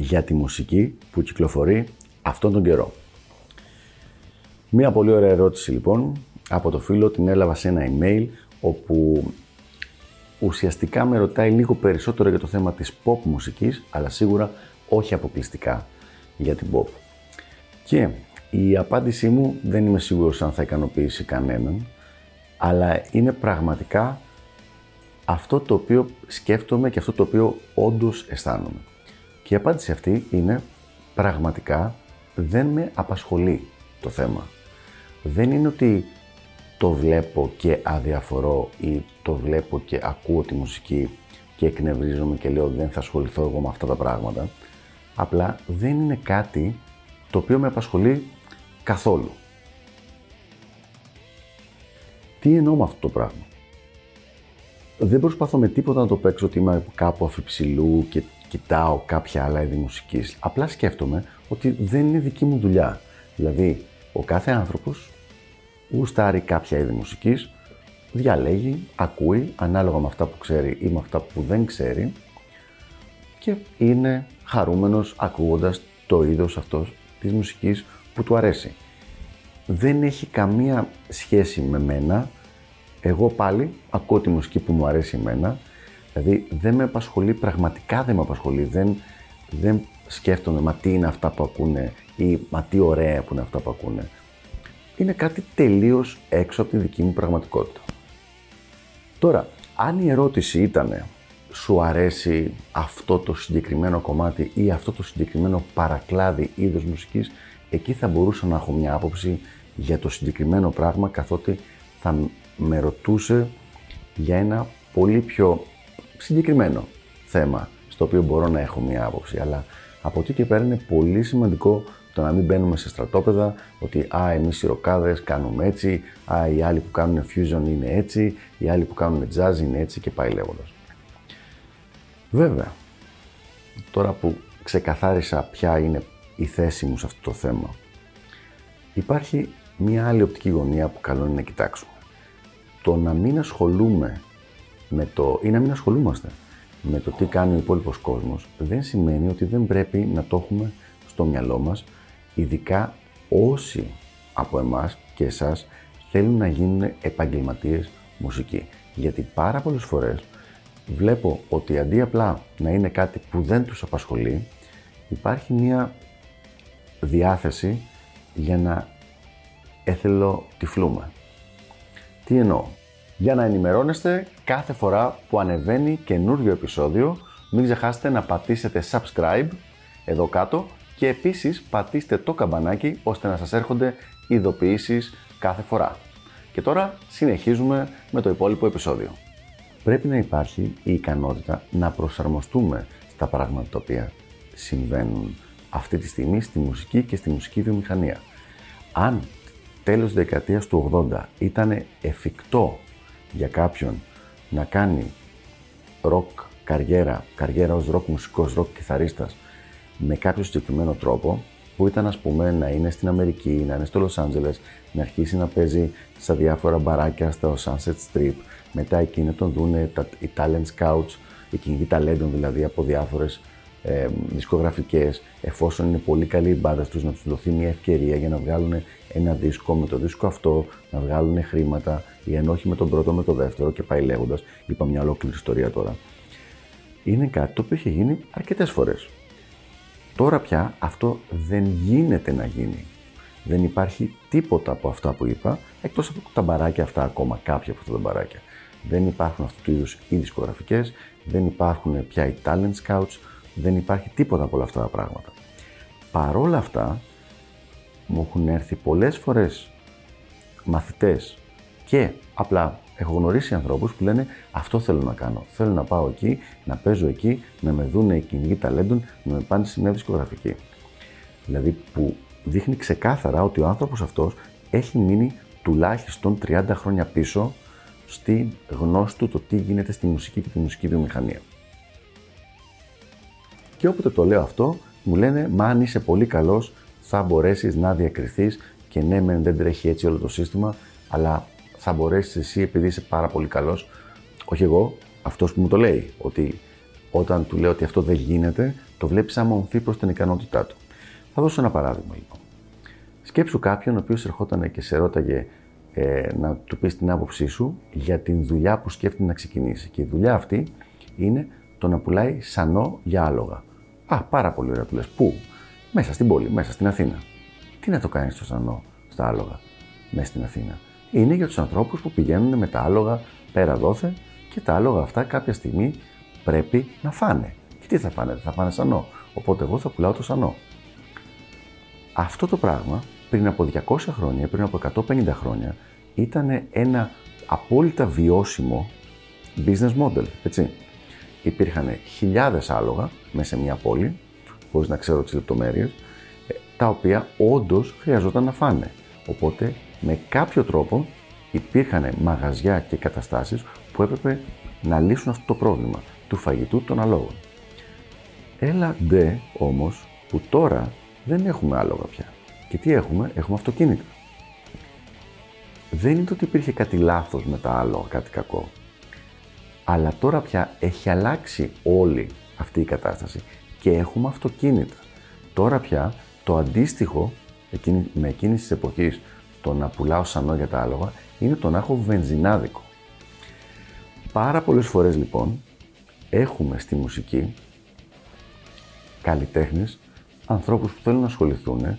για τη μουσική που κυκλοφορεί αυτόν τον καιρό. Μία πολύ ωραία ερώτηση λοιπόν από το φίλο την έλαβα σε ένα email όπου ουσιαστικά με ρωτάει λίγο περισσότερο για το θέμα της pop μουσικής αλλά σίγουρα όχι αποκλειστικά για την pop. Και η απάντησή μου δεν είμαι σίγουρος αν θα ικανοποιήσει κανέναν αλλά είναι πραγματικά αυτό το οποίο σκέφτομαι και αυτό το οποίο όντως αισθάνομαι. Και η απάντηση αυτή είναι πραγματικά δεν με απασχολεί το θέμα. Δεν είναι ότι το βλέπω και αδιαφορώ ή το βλέπω και ακούω τη μουσική και εκνευρίζομαι και λέω δεν θα ασχοληθώ εγώ με αυτά τα πράγματα. Απλά δεν είναι κάτι το οποίο με απασχολεί καθόλου. Τι εννοώ με αυτό το πράγμα; Δεν προσπαθώ με τίποτα να το παίξω ότι είμαι κάπου αφιψηλού και κοιτάω κάποια άλλα είδη μουσικής. Απλά σκέφτομαι ότι δεν είναι δική μου δουλειά. Δηλαδή, ο κάθε άνθρωπος γουστάρει κάποια είδη μουσικής, διαλέγει, ακούει, ανάλογα με αυτά που ξέρει ή με αυτά που δεν ξέρει και είναι χαρούμενος ακούγοντας το είδος αυτός της μουσικής που του αρέσει. Δεν έχει καμία σχέση με μένα. Εγώ πάλι ακούω τη μουσική που μου αρέσει εμένα Δηλαδή δεν με απασχολεί, πραγματικά δεν με απασχολεί. Δεν, δεν σκέφτομαι μα τι είναι αυτά που ακούνε ή μα τι ωραία που είναι αυτά που ακούνε. Είναι κάτι τελείως έξω από τη δική μου πραγματικότητα. Τώρα, αν η ερώτηση ήταν σου αρέσει αυτό το συγκεκριμένο κομμάτι ή αυτό το συγκεκριμένο παρακλάδι είδος μουσικής, εκεί θα μπορούσα να έχω μια άποψη για το συγκεκριμένο πράγμα καθότι θα με ρωτούσε για ένα πολύ πιο συγκεκριμένο θέμα στο οποίο μπορώ να έχω μία άποψη. Αλλά από εκεί και πέρα είναι πολύ σημαντικό το να μην μπαίνουμε σε στρατόπεδα ότι α, εμείς οι ροκάδες κάνουμε έτσι, α, οι άλλοι που κάνουν fusion είναι έτσι, οι άλλοι που κάνουν jazz είναι έτσι και πάει λέγοντας. Βέβαια, τώρα που ξεκαθάρισα ποια είναι η θέση μου σε αυτό το θέμα, υπάρχει μία άλλη οπτική γωνία που καλό είναι να κοιτάξουμε. Το να μην ασχολούμαι με το, ή να μην ασχολούμαστε με το τι κάνει ο υπόλοιπος κόσμος, δεν σημαίνει ότι δεν πρέπει να το έχουμε στο μυαλό μας, ειδικά όσοι από εμάς και εσάς θέλουν να γίνουν επαγγελματίες μουσική. Γιατί πάρα πολλές φορές βλέπω ότι αντί απλά να είναι κάτι που δεν τους απασχολεί, υπάρχει μια διάθεση για να έθελο τυφλούμε. Τι εννοώ; Για να ενημερώνεστε κάθε φορά που ανεβαίνει καινούριο επεισόδιο. Μην ξεχάσετε να πατήσετε subscribe εδώ κάτω και επίσης πατήστε το καμπανάκι ώστε να σας έρχονται ειδοποιήσεις κάθε φορά. Και τώρα συνεχίζουμε με το υπόλοιπο επεισόδιο. Πρέπει να υπάρχει η ικανότητα να προσαρμοστούμε στα πράγματα τα οποία συμβαίνουν αυτή τη στιγμή στη μουσική και στη μουσική βιομηχανία. Αν τέλος δεκαετίας του 80 ήταν εφικτό για κάποιον να κάνει ροκ καριέρα, καριέρα ως ροκ μουσικός, ροκ κιθαρίστας με κάποιο συγκεκριμένο τρόπο που ήταν ας πούμε να είναι στην Αμερική, να είναι στο Λος Άντζελες, να αρχίσει να παίζει στα διάφορα μπαράκια στο Sunset Strip, μετά εκεί να τον δούνε τα, οι talent scouts, οι κυνηγοί ταλέντων δηλαδή από διάφορες ε, δισκογραφικές, εφόσον είναι πολύ καλή η μπάντα τους, να τους δοθεί μια ευκαιρία για να βγάλουν ένα δίσκο, με το δίσκο αυτό να βγάλουν χρήματα ή αν όχι με τον πρώτο, με το δεύτερο και πάει λέγοντας. Είπα μια ολόκληρη ιστορία τώρα. Είναι κάτι το οποίο έχει γίνει αρκετές φορές. Τώρα πια αυτό δεν γίνεται να γίνει. Δεν υπάρχει τίποτα από αυτά που είπα, εκτός από τα μπαράκια αυτά ακόμα, κάποια από αυτά τα μπαράκια. Δεν υπάρχουν αυτού του είδους οι δισκογραφικές, δεν υπάρχουν πια οι talent scouts, δεν υπάρχει τίποτα από όλα αυτά τα πράγματα. Παρόλα αυτά, μου έχουν έρθει πολλές φορές μαθητές και απλά Έχω γνωρίσει ανθρώπους που λένε Αυτό θέλω να κάνω. Θέλω να πάω εκεί, να παίζω εκεί, να με δουν οι κυνηγοί ταλέντων, να με πάνε σε μια δισκογραφική. Δηλαδή που δείχνει ξεκάθαρα ότι ο άνθρωπος αυτός έχει μείνει τουλάχιστον 30 χρόνια πίσω στη γνώση του το τι γίνεται στη μουσική και τη μουσική βιομηχανία. Και όποτε το λέω αυτό, μου λένε Μα αν είσαι πολύ καλός, θα μπορέσεις να διακριθείς και ναι, μεν δεν τρέχει έτσι όλο το σύστημα, αλλά θα μπορέσεις εσύ επειδή είσαι πάρα πολύ καλός. Όχι εγώ, αυτός που μου το λέει. Ότι όταν του λέω ότι αυτό δεν γίνεται, το βλέπεις σαν μορφή προς την ικανότητά του. Θα δώσω ένα παράδειγμα λοιπόν. Σκέψου κάποιον ο οποίος ερχόταν και σε ρώταγε ε, να του πεις την άποψή σου για την δουλειά που σκέφτεται να ξεκινήσει. Και η δουλειά αυτή είναι το να πουλάει σανό για άλογα. Α, πάρα πολύ ωραία του λες. Πού; Μέσα στην πόλη, μέσα στην Αθήνα. Τι να το κάνεις στο σανό, στα άλογα, μέσα στην Αθήνα; Είναι για τους ανθρώπους που πηγαίνουν με τα άλογα πέρα δόθε και τα άλογα αυτά κάποια στιγμή πρέπει να φάνε. Και τι θα φάνε, δεν θα φάνε σανό. Οπότε εγώ θα πουλάω το σανό. Αυτό το πράγμα πριν από 200 χρόνια, πριν από 150 χρόνια, ήταν ένα απόλυτα βιώσιμο business model, έτσι. Υπήρχαν χιλιάδες άλογα μέσα σε μια πόλη, χωρίς να ξέρω τις λεπτομέρειες, ε, τα οποία όντως χρειαζόταν να φάνε. Οπότε, με κάποιο τρόπο, υπήρχαν μαγαζιά και καταστάσεις που έπρεπε να λύσουν αυτό το πρόβλημα του φαγητού των αλόγων. Έλα ντε όμως που τώρα δεν έχουμε άλογα πια. Και τι έχουμε, έχουμε αυτοκίνητα. Δεν είναι ότι υπήρχε κάτι λάθος με τα άλογα, κάτι κακό. Αλλά τώρα πια έχει αλλάξει όλη αυτή η κατάσταση και έχουμε αυτοκίνητα. Τώρα πια το αντίστοιχο με εκείνη της εποχής το να πουλάω σανό για τα άλογα είναι το να έχω βενζινάδικο. Πάρα πολλές φορές λοιπόν έχουμε στη μουσική καλλιτέχνες, ανθρώπους που θέλουν να ασχοληθούν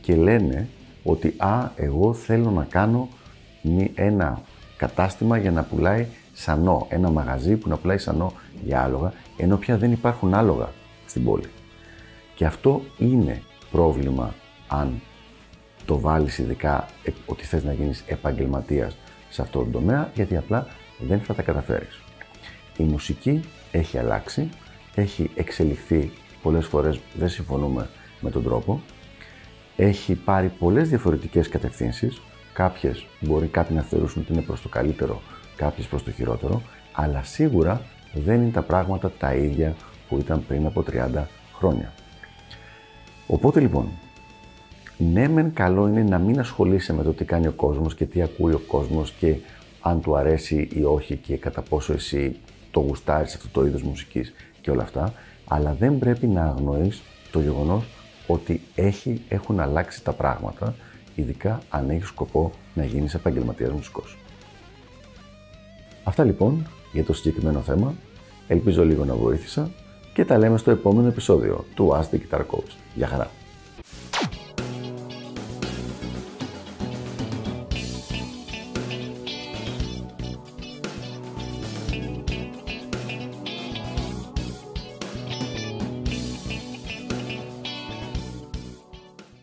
και λένε ότι «Α, εγώ θέλω να κάνω ένα κατάστημα για να πουλάει σανό, ένα μαγαζί που να πουλάει σανό για άλογα, ενώ πια δεν υπάρχουν άλογα στην πόλη. Και αυτό είναι πρόβλημα αν το βάλεις ειδικά ε, ότι θες να γίνεις επαγγελματίας σε αυτό το τομέα, γιατί απλά δεν θα τα καταφέρεις. Η μουσική έχει αλλάξει, έχει εξελιχθεί πολλές φορές, δεν συμφωνούμε με τον τρόπο, έχει πάρει πολλές διαφορετικές κατευθύνσεις, κάποιες μπορεί κάποιοι να θεωρήσουν ότι είναι προς το καλύτερο, κάποιες προς το χειρότερο, αλλά σίγουρα δεν είναι τα πράγματα τα ίδια που ήταν πριν από 30 χρόνια. Οπότε λοιπόν, ναι μεν καλό είναι να μην ασχολείσαι με το τι κάνει ο κόσμος και τι ακούει ο κόσμος και αν του αρέσει ή όχι και κατά πόσο εσύ το γουστάρεις αυτό το είδος μουσικής και όλα αυτά, αλλά δεν πρέπει να αγνοείς το γεγονός ότι έχει, έχουν αλλάξει τα πράγματα, ειδικά αν έχεις σκοπό να γίνεις επαγγελματίας μουσικός. Αυτά λοιπόν για το συγκεκριμένο θέμα. Ελπίζω λίγο να βοήθησα και τα λέμε στο επόμενο επεισόδιο του Ask the Guitar Coach. Γεια χαρά!